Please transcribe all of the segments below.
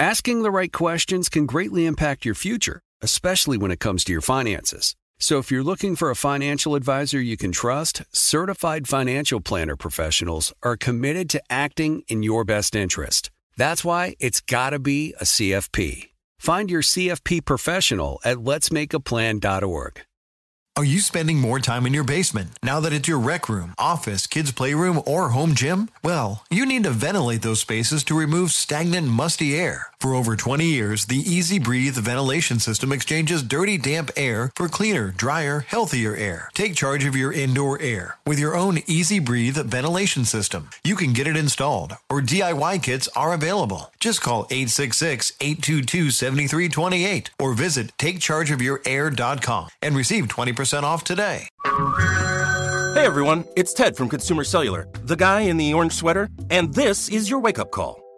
Asking the right questions can greatly impact your future, especially when it comes to your finances. So if you're looking for a financial advisor you can trust, certified financial planner professionals are committed to acting in your best interest. That's why it's got to be a CFP. Find your CFP professional at letsmakeaplan.org. Are you spending more time in your basement now that it's your rec room, office, kids' playroom, or home gym? Well, you need to ventilate those spaces to remove stagnant, musty air. For over 20 years, the EZ Breathe ventilation system exchanges dirty, damp air for cleaner, drier, healthier air. Take charge of your indoor air with your own EZ Breathe ventilation system. You can get it installed, or DIY kits are available. Just call 866 822 7328 or visit takechargeofyourair.com and receive 20% off today. Hey everyone, it's Ted from Consumer Cellular, the guy in the orange sweater, and this is your wake up call.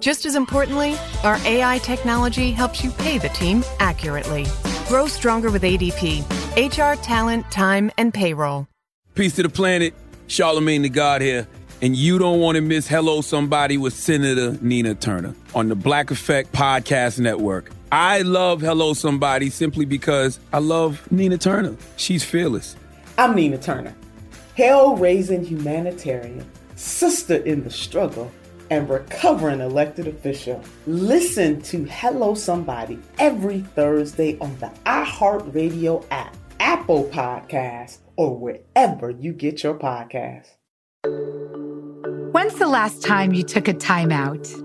Just as importantly, our AI technology helps you pay the team accurately. Grow stronger with ADP HR, talent, time, and payroll. Peace to the planet. Charlemagne the God here. And you don't want to miss Hello Somebody with Senator Nina Turner on the Black Effect Podcast Network. I love Hello Somebody simply because I love Nina Turner. She's fearless. I'm Nina Turner, hell raising humanitarian, sister in the struggle, and recovering elected official. Listen to Hello Somebody every Thursday on the iHeartRadio app, Apple Podcasts, or wherever you get your podcasts. When's the last time you took a timeout?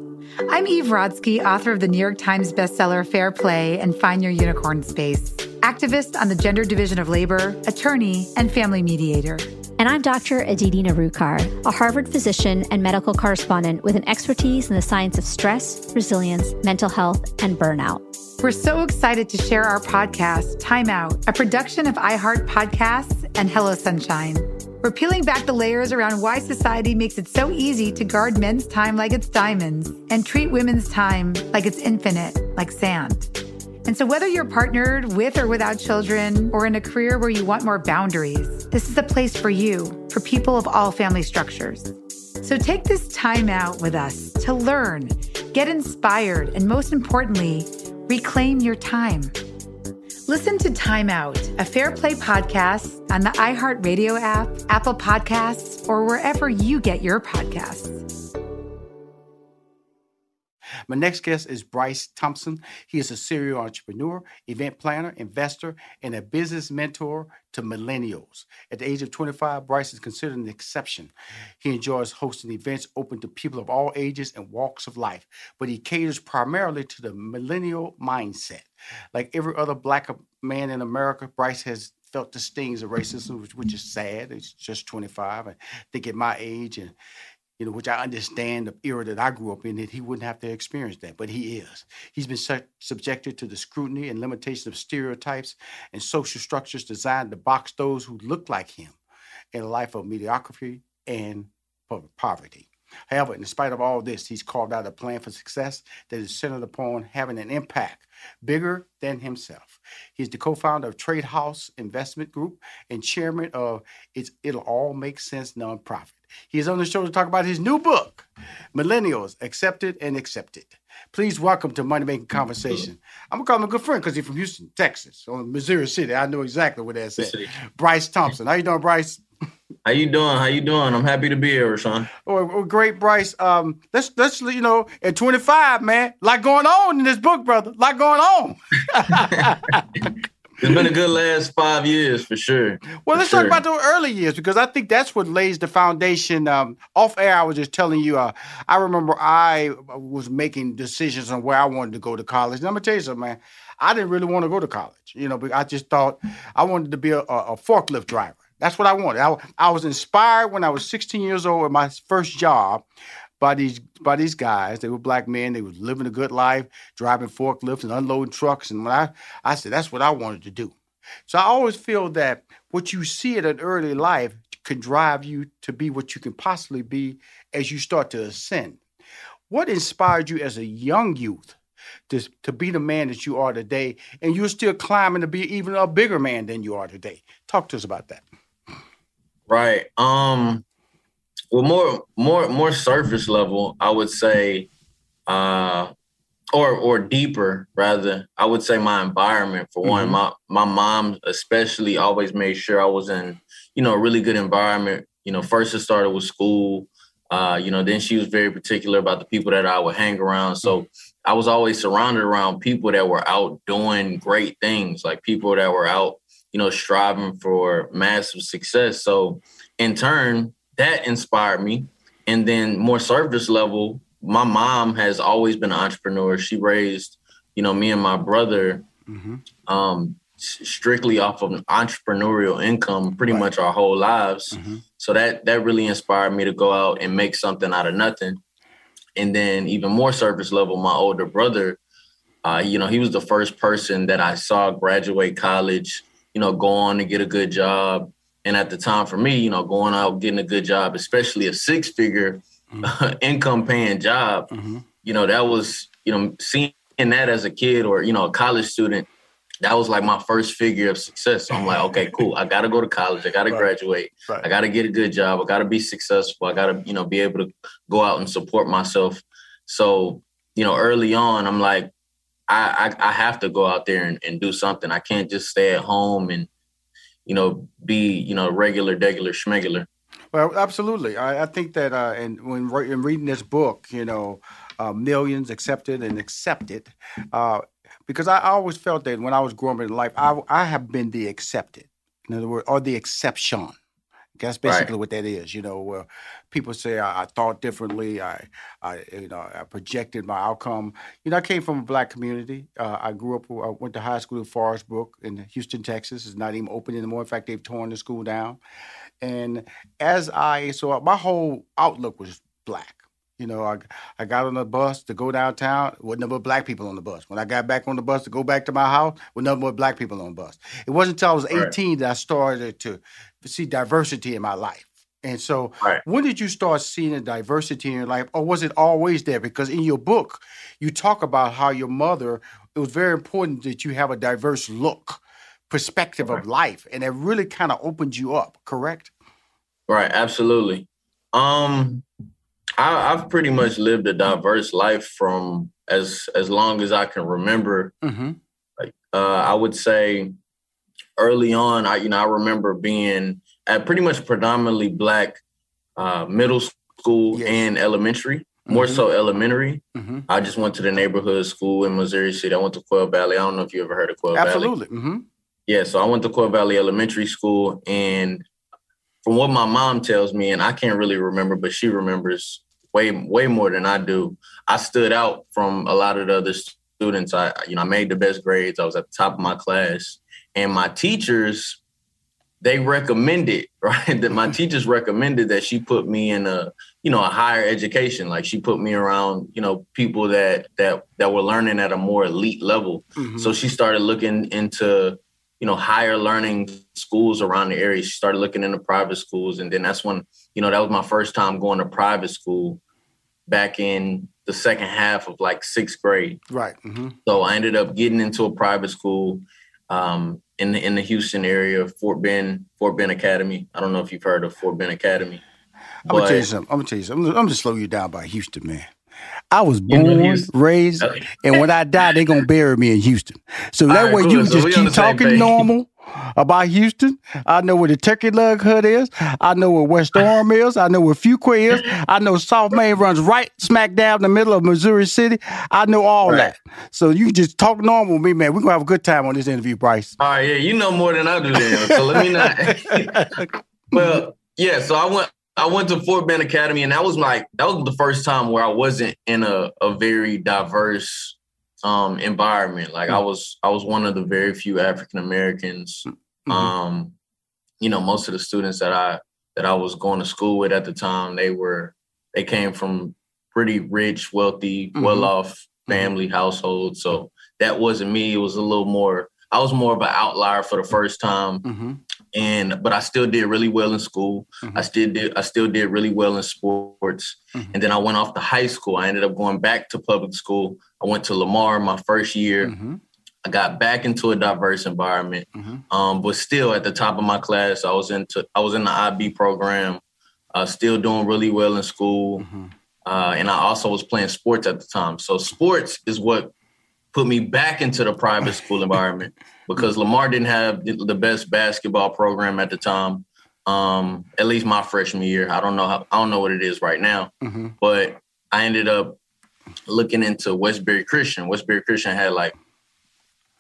I'm Eve Rodsky, author of the New York Times bestseller Fair Play and Find Your Unicorn Space, activist on the gender division of labor, attorney, and family mediator. And I'm Dr. Aditi Nerurkar, a Harvard physician and medical correspondent with an expertise in the science of stress, resilience, mental health, and burnout. We're so excited to share our podcast, Time Out, a production of iHeart Podcasts and Hello Sunshine. We're peeling back the layers around why society makes it so easy to guard men's time like it's diamonds and treat women's time like it's infinite, like sand. And so, whether you're partnered with or without children, or in a career where you want more boundaries, this is a place for you, for people of all family structures. So, take this time out with us to learn, get inspired, and most importantly, reclaim your time. Listen to Time Out, a Fair Play podcast on the iHeartRadio app, Apple Podcasts, or wherever you get your podcasts. My next guest is Bryce Thompson. He is a serial entrepreneur, event planner, investor, and a business mentor to millennials. At the age of 25, Bryce is considered an exception. He enjoys hosting events open to people of all ages and walks of life, but he caters primarily to the millennial mindset. Like every other black man in America, Bryce has felt the stings of racism, which, is sad. He's just 25. I think at my age, and you know, which I understand the era that I grew up in, that he wouldn't have to experience that, but he is. He's been su- subjected to the scrutiny and limitation of stereotypes and social structures designed to box those who look like him in a life of mediocrity and po- poverty. However, in spite of all this, he's carved out a plan for success that is centered upon having an impact bigger than himself. He's the co-founder of Trade House Investment Group and chairman of its It'll All Make Sense nonprofit. He's on the show to talk about his new book, Millennials Accepted and Accepted. Please welcome to Money Making Conversation. I'm gonna call him a good friend because he's from Houston, Texas, or Missouri City. I know exactly what that's at. Bryce Thompson. How you doing, Bryce? How you doing? How you doing? I'm happy to be here, Rushion. Oh, well, great, Bryce. Um, let's let's you know, at 25, man, lot going on in this book, brother. lot going on. It's been a good last five years for sure. Well, let's for talk about the early years because I think that's what lays the foundation. Um, off air, I was just telling you. Uh, I remember I was making decisions on where I wanted to go to college. And I'm gonna tell you something, man. I didn't really want to go to college, you know, but I just thought I wanted to be a, a forklift driver. That's what I wanted. I, I was inspired when I was 16 years old with my first job by these by these guys. They were black men. They were living a good life, driving forklifts and unloading trucks. And when I I said that's what I wanted to do. So I always feel that what you see at an early life can drive you to be what you can possibly be as you start to ascend. What inspired you as a young youth to, to be the man that you are today, and you're still climbing to be even a bigger man than you are today? Talk to us about that. Right. Um. Well, more more more surface level, I would say, uh, or or deeper rather. I would say my environment for mm-hmm. one. My my mom especially always made sure I was in you know a really good environment. You know, first it started with school. Uh, you know, then she was very particular about the people that I would hang around. So I was always surrounded around people that were out doing great things, like people that were out, you know, striving for massive success. So in turn, that inspired me. And then more surface level, my mom has always been an entrepreneur. She raised, you know, me and my brother mm-hmm. um, strictly off of an entrepreneurial income pretty right. much our whole lives. Mm-hmm. So that that really inspired me to go out and make something out of nothing. And then even more surface level, my older brother, uh, you know, he was the first person that I saw graduate college, you know, go on to get a good job. And at the time for me, you know, going out getting a good job, especially a six figure mm-hmm. income paying job, mm-hmm. you know, that was, you know, seeing that as a kid or, you know, a college student, that was like my first figure of success. So I'm like, okay, cool. I got to go to college. I got to right. graduate. Right. I got to get a good job. I got to be successful. I got to, you know, be able to go out and support myself. So, you know, early on, I'm like, I I, I have to go out there and, and do something. I can't just stay at home and, you know, be, you know, regular, regular, schmegular. Well, absolutely. I, I think that, uh, and when in reading this book, you know, uh, millions accepted and accepted. Uh, because I always felt that when I was growing up in life, I, I have been the accepted, in other words, or the exception. That's basically right. what that is. You know, where people say I, I, thought differently. I, I, you know, I projected my outcome. You know, I came from a black community. Uh, I grew up. I went to high school in Forest Brook in Houston, Texas. It's not even open anymore. In fact, they've torn the school down. And as I, so my whole outlook was black. You know, I I got on the bus to go downtown with number of black people on the bus. When I got back on the bus to go back to my house, with number of black people on the bus. It wasn't until I was 18 right. that I started to see diversity in my life. And so, right. when did you start seeing a diversity in your life, or was it always there? Because in your book, you talk about how your mother. It was very important that you have a diverse look, perspective right. of life, and it really kind of opened you up. Correct? Right. Absolutely. Um, I, have pretty much lived a diverse life from as as long as I can remember. Mm-hmm. Like uh, I would say, early on, I you know I remember being at pretty much predominantly black uh, middle school yes. and elementary. Mm-hmm. More so elementary. Mm-hmm. I just went to the neighborhood school in Missouri City. I went to Quail Valley. I don't know if you ever heard of Quail Absolutely. Valley. Absolutely. Mm-hmm. Yeah, so I went to Quail Valley Elementary School, and from what my mom tells me, and I can't really remember, but she remembers way way more than I do. I stood out from a lot of the other students. I you know I made the best grades. I was at the top of my class, and my teachers they recommended right that my teachers recommended that she put me in a you know a higher education. Like she put me around you know people that that that were learning at a more elite level. Mm-hmm. so she started looking into you know higher learning schools around the area. She started looking into private schools. And then that's when you know that was my first time going to private school back in the second half of like sixth grade. Right. Mm-hmm. so i ended up getting into a private school um, in the in the houston area fort bend fort bend academy. I don't know if you've heard of fort bend academy i'm gonna tell you something. I'm gonna tell you something. I'm gonna slow you down by houston man. I was born, raised, and when I die, they're gonna bury me in Houston. So that right, way cool. you can so just keep talking normal about Houston. I know where the Turkey Leg Hut is. I know where West Arm is. I know where Fuqua is. I know South Main runs right smack down in the middle of Missouri City. I know all right. that. So you just talk normal with me, man. We're gonna have a good time on this interview, Bryce. All right, yeah, you know more than I do then. So let me not well, yeah, so I went I went to Fort Bend Academy, and that was like that was the first time where I wasn't in a, a very diverse um, environment. Like. I was I was one of the very few African Americans. Mm-hmm. Um, you know, most of the students that I that I was going to school with at the time, they were they came from pretty rich, wealthy, mm-hmm. well-off mm-hmm. family mm-hmm. So that wasn't me. It was a little more. I was more of an outlier for the first time, mm-hmm. and but I still did really well in school. Mm-hmm. I still did. I still did really well in sports. Mm-hmm. And then I went off to high school. I ended up going back to public school. I went to Lamar my first year. I got back into a diverse environment, um, but still at the top of my class. I was into. I was in the IB program. Uh, still doing really well in school. Uh, and I also was playing sports at the time. So sports is what put me back into the private school environment because Lamar didn't have the best basketball program at the time. Um, at least my freshman year. I don't know how I don't know what it is right now, mm-hmm. but I ended up looking into Westbury Christian. Westbury Christian had like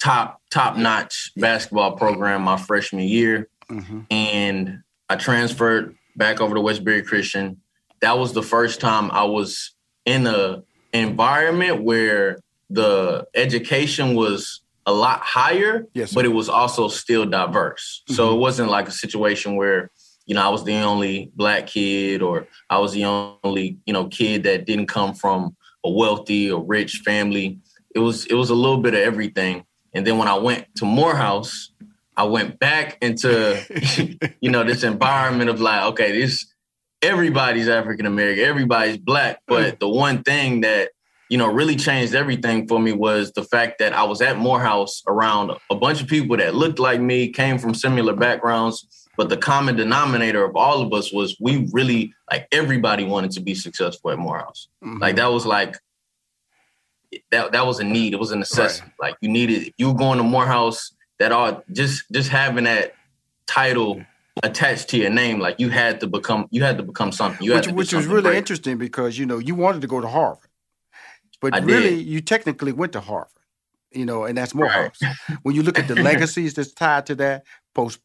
top top notch basketball program my freshman year, mm-hmm. and I transferred back over to Westbury Christian that was the first time I was in a environment where the education was a lot higher, yes, but it was also still diverse. Mm-hmm. So it wasn't like a situation where, you know, I was the only black kid or I was the only, you know, kid that didn't come from a wealthy or rich family. It was it was a little bit of everything. And then when I went to Morehouse, I went back into, you know, this environment of like, okay, this everybody's African American, everybody's black. But the one thing that, you know, really changed everything for me was the fact that I was at Morehouse around a bunch of people that looked like me, came from similar backgrounds. But the common denominator of all of us was we really like everybody wanted to be successful at Morehouse. Mm-hmm. Like that was like that that was a need. It was a necessity. Right. Like you needed if you were going to Morehouse, that all just just having that title attached to your name. Like you had to become you had to become something. You which, which was really great. interesting because you know you wanted to go to Harvard, but I really did. you technically went to Harvard. You know, and that's Morehouse. Right. when you look at the legacies that's tied to that post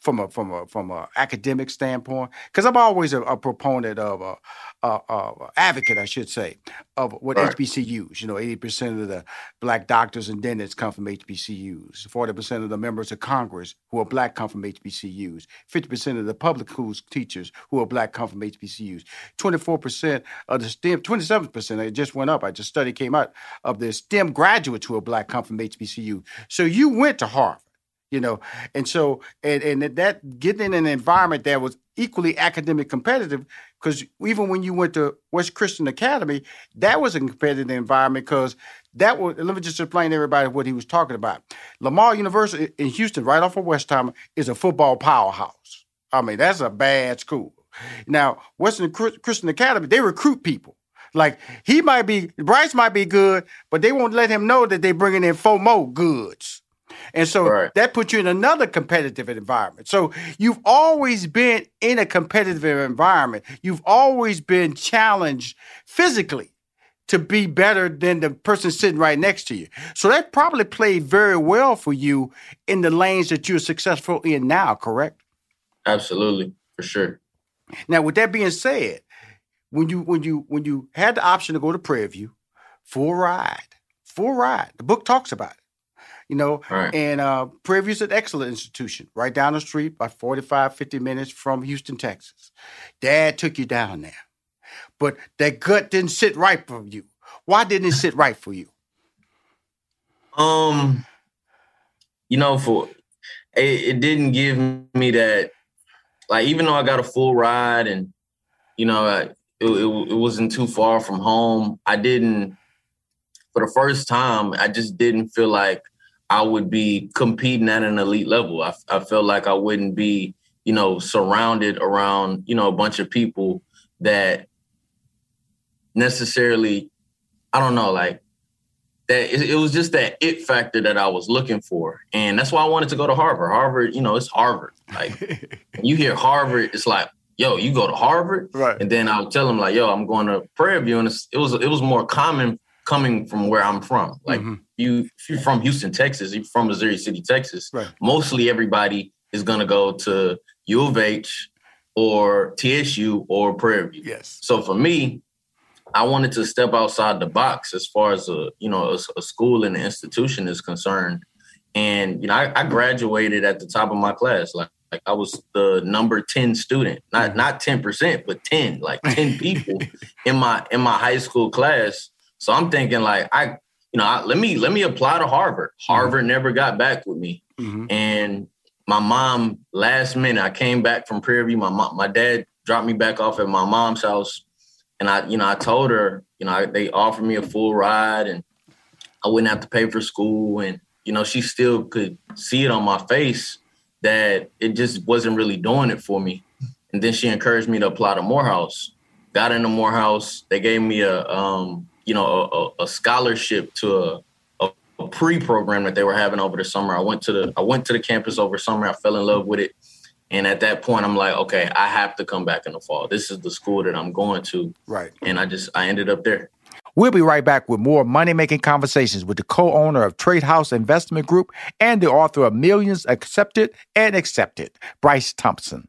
from a from a from a academic standpoint because I'm always a, a proponent of a, a, a, advocate, I should say, of what right. HBCUs. You know, 80% of the black doctors and dentists come from HBCUs. 40% of the members of Congress who are black come from HBCUs. 50% of the public schools teachers who are black come from HBCUs. 24% of the STEM, 27%, it just went up. I just study came out of the STEM graduates who are black come from HBCU. So you went to Harvard you know? And so and, and that getting in an environment that was equally academic competitive because even when you went to west christian academy that was a competitive environment because that was let me just explain to everybody what he was talking about. Lamar university in houston right off of westheimer is a football powerhouse. I mean that's a bad school. Now western christian academy they recruit people. Like he might be bryce might be good but they won't let him know that they're bringing in FOMO goods and so right. that puts you in another competitive environment. So you've always been in a competitive environment. You've always been challenged physically to be better than the person sitting right next to you. So that probably played very well for you in the lanes that you're successful in now, correct? Absolutely, for sure. Now, with that being said, when you when you when you had the option to go to Prairie View, full ride, full ride, the book talks about it you know. Right. And uh, Prairie View's an excellent institution, right down the street, by 45, 50 minutes from Houston, Texas. Dad took you down there. But that gut didn't sit right for you. Why didn't it sit right for you? Um, you know, for it, it didn't give me that. Like, even though I got a full ride and you know, it, it, it wasn't too far from home. I didn't, for the first time, I just didn't feel like I would be competing at an elite level. I, I felt like I wouldn't be, you know, surrounded around, you know, a bunch of people that necessarily, I don't know, like that. It, it was just that it factor that I was looking for, and that's why I wanted to go to Harvard. Harvard, you know, it's Harvard. Like you hear Harvard, it's like, yo, you go to Harvard, right? And then I'll tell them like, yo, I'm going to Prairie View, and it was it was more common coming from where I'm from. Like mm-hmm. You, if you're from Houston, Texas, you're from Missouri City, Texas. Right. Mostly everybody is gonna go to U of H or TSU or Prairie View. Yes. So for me, I wanted to step outside the box as far as a you know a, a school and an institution is concerned. And you know, I, I, graduated at the top of my class. Like like I was the number 10 student, not mm-hmm. not 10%, but 10, like 10 people in my in my high school class. So I'm thinking like I, know, I, let me let me apply to Harvard. Harvard never got back with me. Mm-hmm. And my mom last minute, I came back from Prairie View. My mom, my dad dropped me back off at my mom's house. And I, you know, I told her, you know, I, they offered me a full ride and I wouldn't have to pay for school. And, you know, she still could see it on my face that it just wasn't really doing it for me. And then she encouraged me to apply to Morehouse. Got into Morehouse. They gave me a, um, you know, a, a scholarship to a, a, a pre-program that they were having over the summer. I went to the I went to the campus over summer. I fell in love with it. And at that point, I'm like, okay, I have to come back in the fall. This is the school that I'm going to. Right. And I just I ended up there. We'll be right back with more money making conversations with the co owner of Trade House Investment Group and the author of Millions Accepted and Accepted, Bryce Thompson.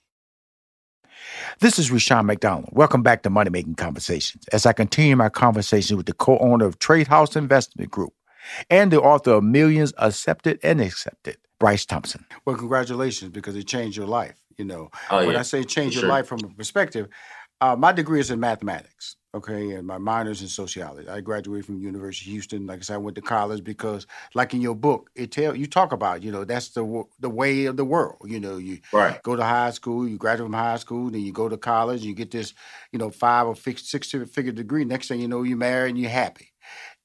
This is Rushion McDonald. Welcome back to Money Making Conversations as I continue my conversation with the co owner of Trade House Investment Group and the author of Millions Accepted and Accepted, Bryce Thompson. Well, congratulations because it changed your life. You know, Oh, when yeah, I say change for your sure. life from a perspective, uh, my degree is in mathematics. Okay, and my minor is in sociology. I graduated from University of Houston. Like I said, I went to college because, like in your book, it tell you talk about, you know, that's the the way of the world. You know, you Right. go to high school, you graduate from high school, then you go to college, you get this, you know, five or six six figure degree. Next thing you know, you're married and you're happy.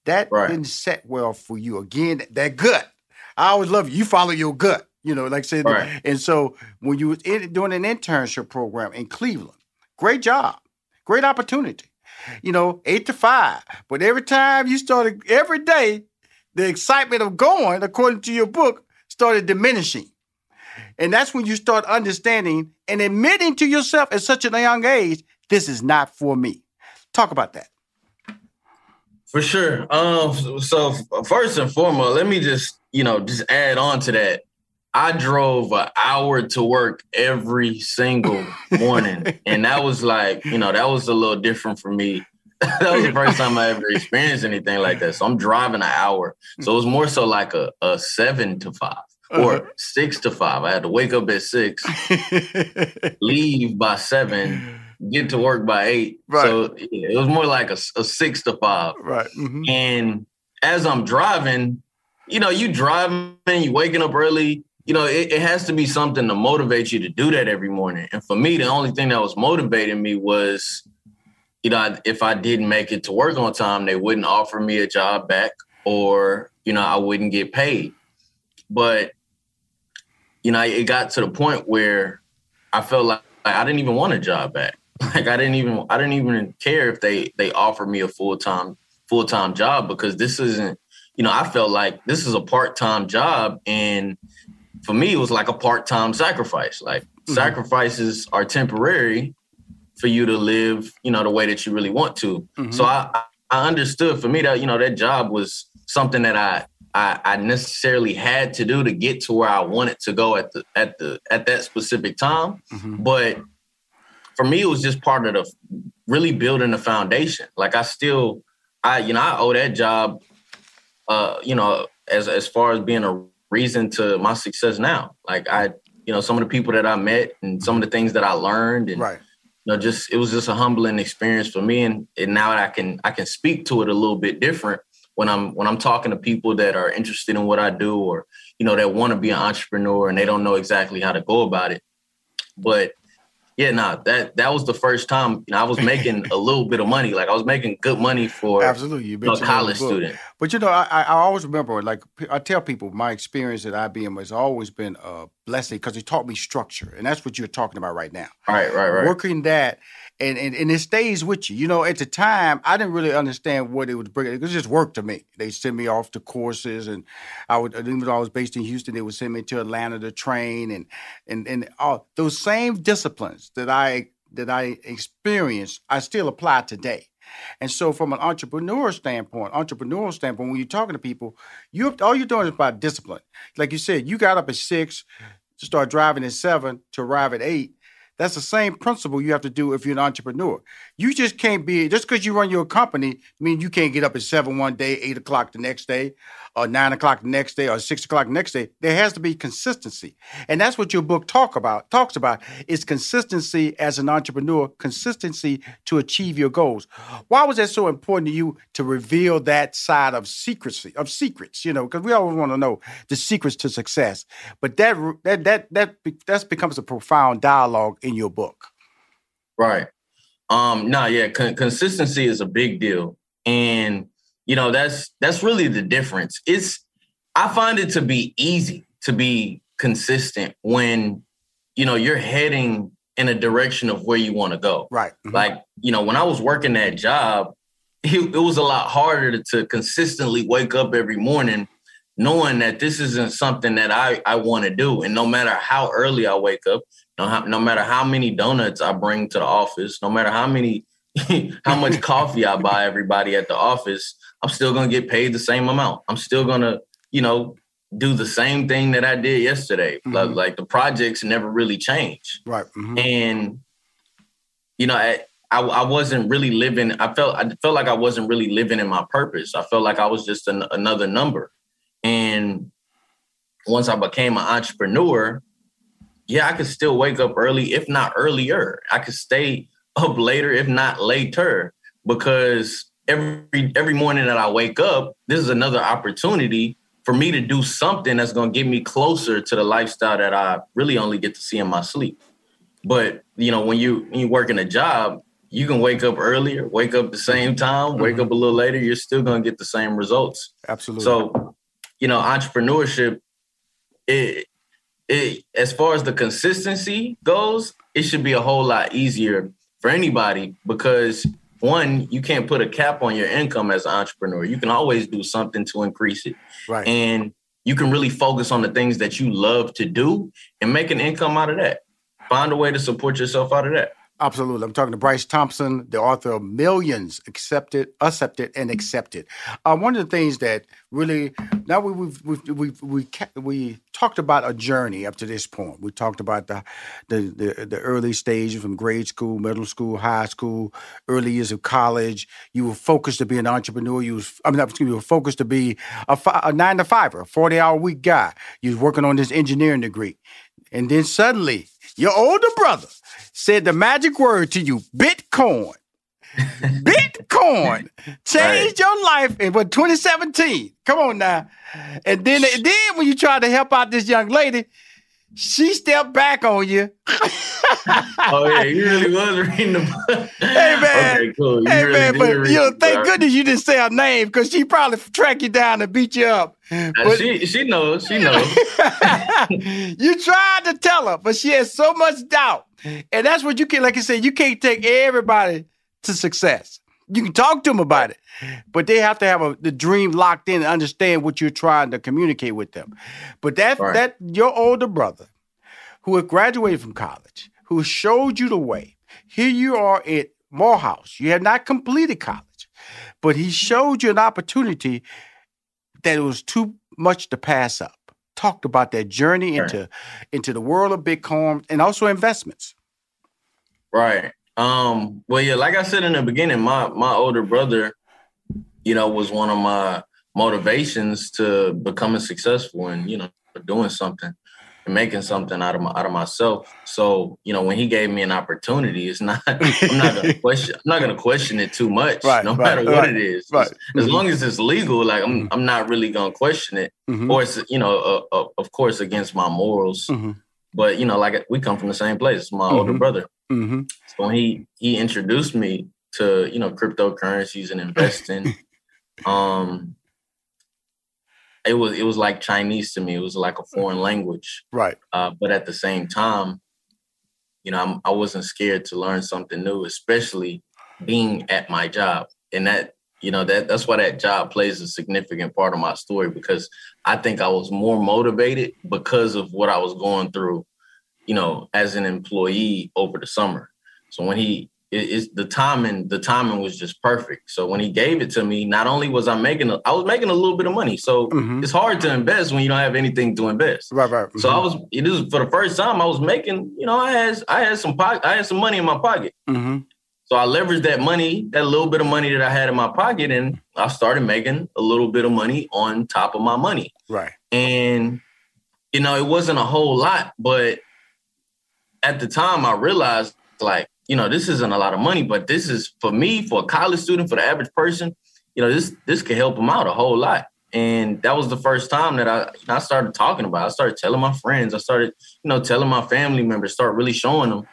That Right. didn't set well for you. Again, that gut. I always love you. You follow your gut. You know, like I said. Right. And so when you was in, doing an internship program in Cleveland, great job, great opportunity. You know, eight to five. But every time you started, every day, the excitement of going, according to your book, started diminishing. And that's when you start understanding and admitting to yourself at such a young age, this is not for me. Talk about that. For sure. Um. So first and foremost, let me just you know just add on to that. I drove an hour to work every single morning, and that was like you know that was a little different for me. that was the first time I ever experienced anything like that. So I'm driving an hour. So it was more so like a, a seven to five or Uh-huh. six to five. I had to wake up at six, leave by seven, get to work by eight. So yeah, it was more like a, a six to five. Right. mhm. And as I'm driving, you know, you driving, you waking up early, you know, it, it has to be something to motivate you to do that every morning. And for me, the only thing that was motivating me was, you know, if I didn't make it to work on time, they wouldn't offer me a job back or, you know, I wouldn't get paid. But, you know, it got to the point where I felt like I didn't even want a job back. like I didn't even I didn't even care if they they offered me a full time full time job because this isn't you know I felt like this is a part time job and for me it was like a part time sacrifice. Like mm-hmm. sacrifices are temporary for you to live you know the way that you really want to. Mm-hmm. So I I understood for me that you know that job was something that I I, I, necessarily had to do to get to where I wanted to go at the at the at that specific time. Mm-hmm. But for me, it was just part of the really building the foundation. Like I still, I you know, I owe that job, uh, you know, as as far as being a reason to my success now. Like I, you know, some of the people that I met and some of the things that I learned and right. you know, just it was just a humbling experience for me. And, and now I can I can speak to it a little bit different when I'm when I'm talking to people that are interested in what I do or you know that want to be an entrepreneur and they don't know exactly how to go about it. But yeah, nah, that that was the first time you know I was making a little bit of money. Like I was making good money for absolutely you a college student. But you know, I, I always remember like I tell people my experience at IBM has always been a blessing because it taught me structure, and that's what you're talking about right now. Right, right, right. Working that and, and and it stays with you. You know, at the time, I didn't really understand what it was bringing. It was just work to me. They sent me off to courses, and I would even though I was based in Houston, they would send me to Atlanta to train, and and and all those same disciplines that I that I experienced, I still apply today. And so, from an entrepreneur standpoint, entrepreneurial standpoint, when you're talking to people, you all you're doing is about discipline. Like you said, you got up at six to start driving at seven to arrive at eight that's the same principle you have to do if you're an entrepreneur. You just can't be just because you run your company mean you can't get up at seven one day, eight o'clock the next day, or nine o'clock the next day, or six o'clock the next day. There has to be consistency, and that's what your book talk about talks about is consistency as an entrepreneur, consistency to achieve your goals. Why was that so important to you to reveal that side of secrecy of secrets? You know, because we always want to know the secrets to success, but that that that that that becomes a profound dialogue in your book. Right. Um, no, yeah, con- consistency is a big deal. And you know, that's that's really the difference. It's I find it to be easy to be consistent when you know you're heading in a direction of where you want to go. Right. Mm-hmm. Like, you know, when I was working that job, it, it was a lot harder to consistently wake up every morning knowing that this isn't something that I, I want to do. And no matter how early I wake up, no, no matter how many donuts I bring to the office, no matter how many, how much coffee I buy everybody at the office, I'm still going to get paid the same amount. I'm still going to, you know, do the same thing that I did yesterday. Mm-hmm. Like, like, the projects never really change. Right. Mm-hmm. And, you know, I, I, I, wasn't really living. I felt I felt like I wasn't really living in my purpose. I felt like I was just an, another number. And once I became an entrepreneur, yeah, I could still wake up early, if not earlier. I could stay up later, if not later, because every every morning that I wake up, this is another opportunity for me to do something that's going to get me closer to the lifestyle that I really only get to see in my sleep. But you know, when you when you work in a job, you can wake up earlier, wake up the same time, wake mm-hmm. up a little later, you're still going to get the same results. Absolutely. So you know, entrepreneurship, it, it as far as the consistency goes, it should be a whole lot easier for anybody because one, you can't put a cap on your income as an entrepreneur. You can always do something to increase it. Right. And you can really focus on the things that you love to do and make an income out of that. Find a way to support yourself out of that. Absolutely. I'm talking to Bryce Thompson, the author of Millions Accepted, Accepted, and Accepted. Uh, one of the things that really, now we, we've, we've, we've, we, we talked about a journey up to this point. We talked about the, the, the, the early stages from grade school, middle school, high school, early years of college. You were focused to be an entrepreneur. You was, I mean, excuse me, you were focused to be a, a nine to fiver, a 40 hour week guy. You was working on this engineering degree. And then suddenly, your older brother said the magic word to you Bitcoin. Bitcoin changed right. your life in what 2017. Come on now. And then, and then when you try to help out this young lady, she stepped back on you. oh yeah, you really was reading the book. Hey man, okay, cool. Hey really man, but you know, thank goodness you didn't say her name because she probably track you down and beat you up. Uh, But she she knows. She knows. you tried to tell her, but she has so much doubt, and that's what you can. Like I said, you can't take everybody to success. You can talk to them about it, but they have to have a, the dream locked in and understand what you're trying to communicate with them. But that Right. that your older brother, who had graduated from college, who showed you the way. Here you are at Morehouse. You have not completed college, but he showed you an opportunity that it was too much to pass up. Talked about that journey Right. into into the world of Bitcoin and also investments. Right. Um, well, yeah, like I said in the beginning, my my older brother, you know, was one of my motivations to becoming successful and, you know, doing something and making something out of my out of myself. So, you know, when he gave me an opportunity, it's not I'm not gonna question I'm not gonna question it too much, Right, no right, matter what right, it is. right. As, as Mhm. long as it's legal, like I'm I'm not really gonna question it. Mhm. Or it's, you know, uh, uh, of course against my morals. Mhm. But you know, like we come from the same place. It's my older Mhm. brother. Mm-hmm. So when he he introduced me to you know cryptocurrencies and investing, um, it was it was like Chinese to me. It was like a foreign language. Right. Uh, but at the same time, you know, I'm, I wasn't scared to learn something new, especially being at my job. And that you know that that's why that job plays a significant part of my story because I think I was more motivated because of what I was going through you know, as an employee over the summer. So when he it, it's the timing, the timing was just perfect. So when he gave it to me, not only was I making, a, I was making a little bit of money. So it's hard to invest when you don't have anything to invest. Right, right. So I was, it is for the first time I was making, you know, I had, I had some pocket, I had some money in my pocket. Mm-hmm. So I leveraged that money, that little bit of money that I had in my pocket, and I started making a little bit of money on top of my money. Right. And you know, it wasn't a whole lot, but at the time I realized like, you know, this isn't a lot of money, but this is for me, for a college student, for the average person, you know, this this could help them out a whole lot. And that was the first time that I I started talking about. it. I started telling my friends. I started, you know, telling my family members, start really showing them.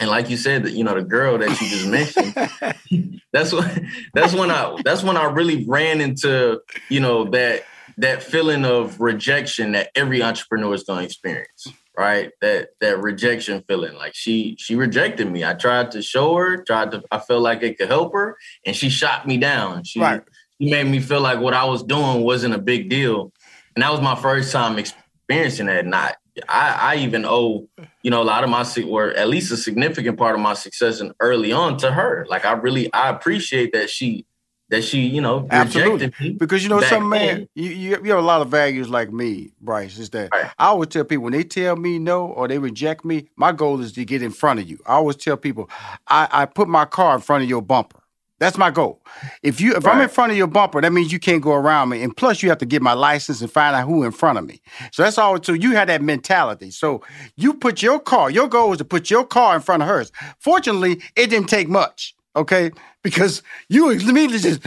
And like you said, that you know, the girl that you just mentioned, that's when that's when I that's when I really ran into, you know, that that feeling of rejection that every entrepreneur is going to experience right? That that rejection feeling. Like she she rejected me. I tried to show her tried to i felt like it could help her and she shot me down. She, Right. she made me feel like what i was doing wasn't a big deal. And that was my first time experiencing that. Not I, I even owe you know a lot of my or at least a significant part of my success and early on to her like i really i appreciate that she that she you know Absolutely. rejected me Because you know, some man, you, you you have a lot of values like me, Bryce. Is that I always tell people when they tell me no or they reject me, my goal is to get in front of you. I always tell people, I, I put my car in front of your bumper. That's my goal. If you if I'm in front of your bumper, that means you can't go around me. And plus you have to get my license and find out who in front of me. So that's all so you have that mentality. So you put your car, your goal is to put your car in front of hers. Fortunately, it didn't take much. Okay, because you immediately just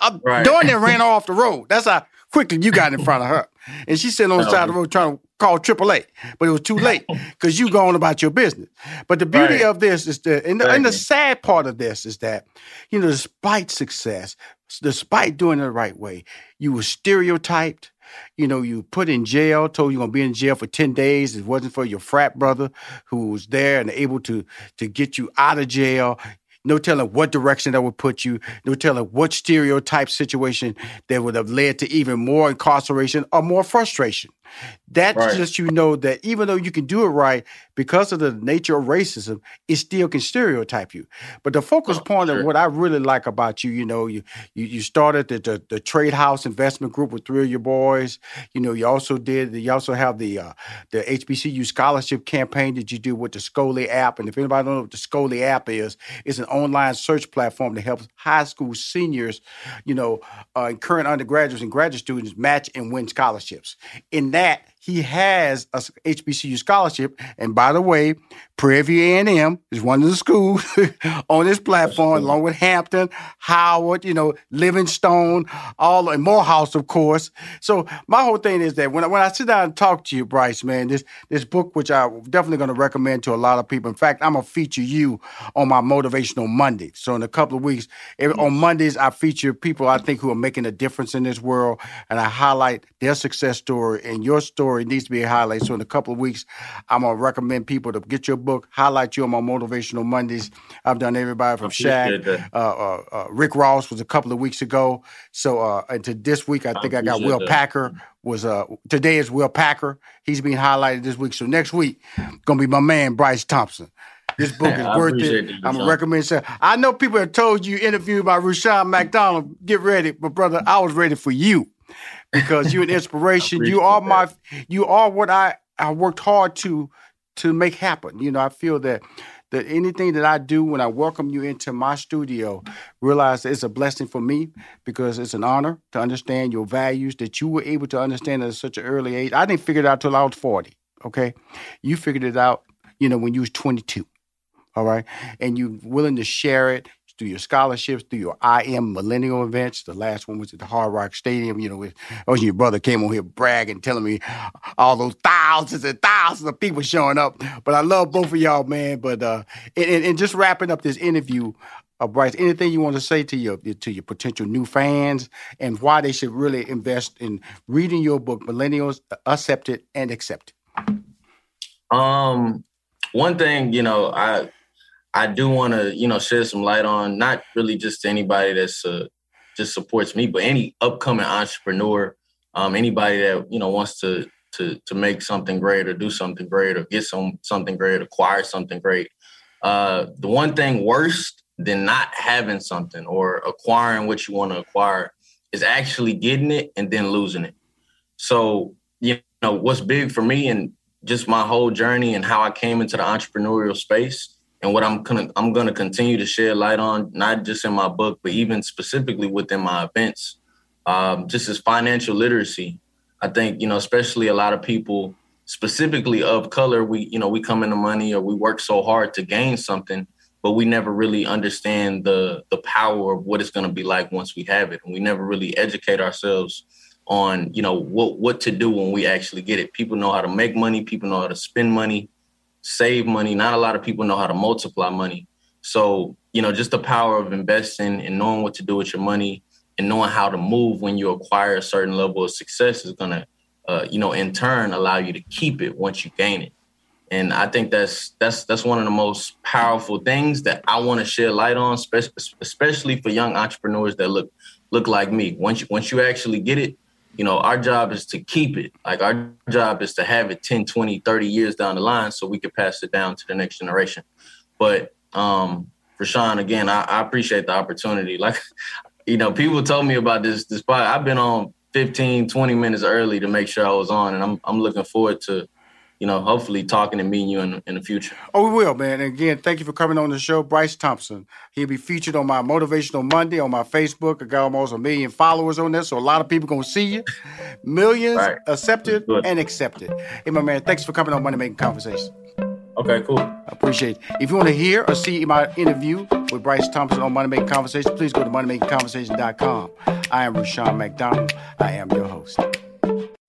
I'm Right. doing that ran off the road. That's how quickly you got in front of her. And she's sitting on the side of the road trying to call AAA, but it was too late because you going about your business. But the beauty Right. of this is that, and the, and the sad part of this is that, you know, despite success, despite doing it the right way, you were stereotyped. You know, you put in jail, told you're gonna be in jail for 10 days. It wasn't for your frat brother who was there and able to to get you out of jail. No telling what direction that would put you, no telling what stereotype situation that would have led to even more incarceration or more frustration. That Right. lets you know that even though you can do it right, because of the nature of racism, it still can stereotype you. But the focus point of what I really like about you, you know, you you, you started the, the the Trade House Investment Group with three of your boys. You know, you also did you also have the uh, the HBCU scholarship campaign that you do with the Scholly app. And if anybody don't know what the Scholly app is, it's an online search platform that helps high school seniors, you know, uh, and current undergraduates and graduate students match and win scholarships. In that, that he has a HBCU scholarship. And by the way, Prairie View A&M is one of the schools on this platform, along with Hampton, Howard, you know, Livingstone, all and Morehouse, of course. So my whole thing is that when I, when I sit down and talk to you, Bryce, man, this this book, which I'm definitely going to recommend to a lot of people. In fact, I'm gonna feature you on my motivational Monday. So in a couple of weeks, eh, hmm. on Mondays, I feature people I think who are making a difference in this world, and I highlight their success story. And your story needs to be a highlight. So in a couple of weeks, I'm gonna recommend people to get your book, highlight you on my motivational Mondays. I've done everybody from Shaq, uh, uh, uh, Rick Ross was a couple of weeks ago. So uh, and to this week, I think I, got Will that. Packer. Was uh today is Will Packer. He's being highlighted this week. So next week, gonna be my man Bryce Thompson. This book is worth it. I'm gonna recommend it. I know people have told you interviewed by Rushion McDonald. Get ready, but brother, I was ready for you because you're an inspiration. you are my, you are what I I worked hard to to make happen. You know, I feel that that anything that I do when I welcome you into my studio, realize it's a blessing for me because it's an honor to understand your values that you were able to understand at such an early age. I didn't figure it out till I was 40. Okay. You figured it out, you know, when you was 22. All right. And you're willing to share it through your scholarships, through your I Am Millennial events. The last one was at the Hard Rock Stadium. You know, with, oh, your brother came on here bragging, telling me all those thousands and thousands of people showing up. But I love both of y'all, man. But uh, and, and just wrapping up this interview, uh, Bryce, anything you want to say to your to your potential new fans and why they should really invest in reading your book, Millennials Accepted and Accepted? Um, one thing, you know, I I do want to, you know, shed some light on not really just anybody that's uh, just supports me, but any upcoming entrepreneur, um, anybody that you know wants to to to make something great or do something great or get some something great, acquire something great. Uh, the one thing worse than not having something or acquiring what you want to acquire is actually getting it and then losing it. So you know what's big for me and just my whole journey and how I came into the entrepreneurial space and what I'm gonna I'm gonna continue to shed light on, not just in my book, but even specifically within my events, um, just as financial literacy. I think you know, especially a lot of people, specifically of color, we you know we come into money or we work so hard to gain something, but we never really understand the the power of what it's to be like once we have it, and we never really educate ourselves on you know what what to do when we actually get it. People know how to make money, people know how to spend money, save money. Not a lot of people know how to multiply money. So, you know, just the power of investing and knowing what to do with your money and knowing how to move when you acquire a certain level of success is going to, uh, you know, in turn allow you to keep it once you gain it. And I think that's that's that's one of the most powerful things that I want to shed light on, especially for young entrepreneurs that look look like me. Once you once you actually get it, you know, our job is to keep it. Like our job is to have it 10, 20, 30 years down the line so we can pass it down to the next generation. But um for Sean, again, I, I appreciate the opportunity. Like, you know, people told me about this this. I've been on 15, 20 minutes early to make sure I was on and I'm I'm looking forward to you know, hopefully talking and meeting you in, in the future. Oh, we will, man. And again, thank you for coming on the show, Bryce Thompson. He'll be featured on my Motivational Monday on my Facebook. I got almost a million followers on there, so a lot of people gonna see you. Millions right. accepted and accepted. Hey, my man, thanks for coming on Money Making Conversation. Okay, cool. I appreciate it. If you want to hear or see my interview with Bryce Thompson on Money Making Conversation, please go to moneymakingconversation.com. I am Rushion McDonald. I am your host.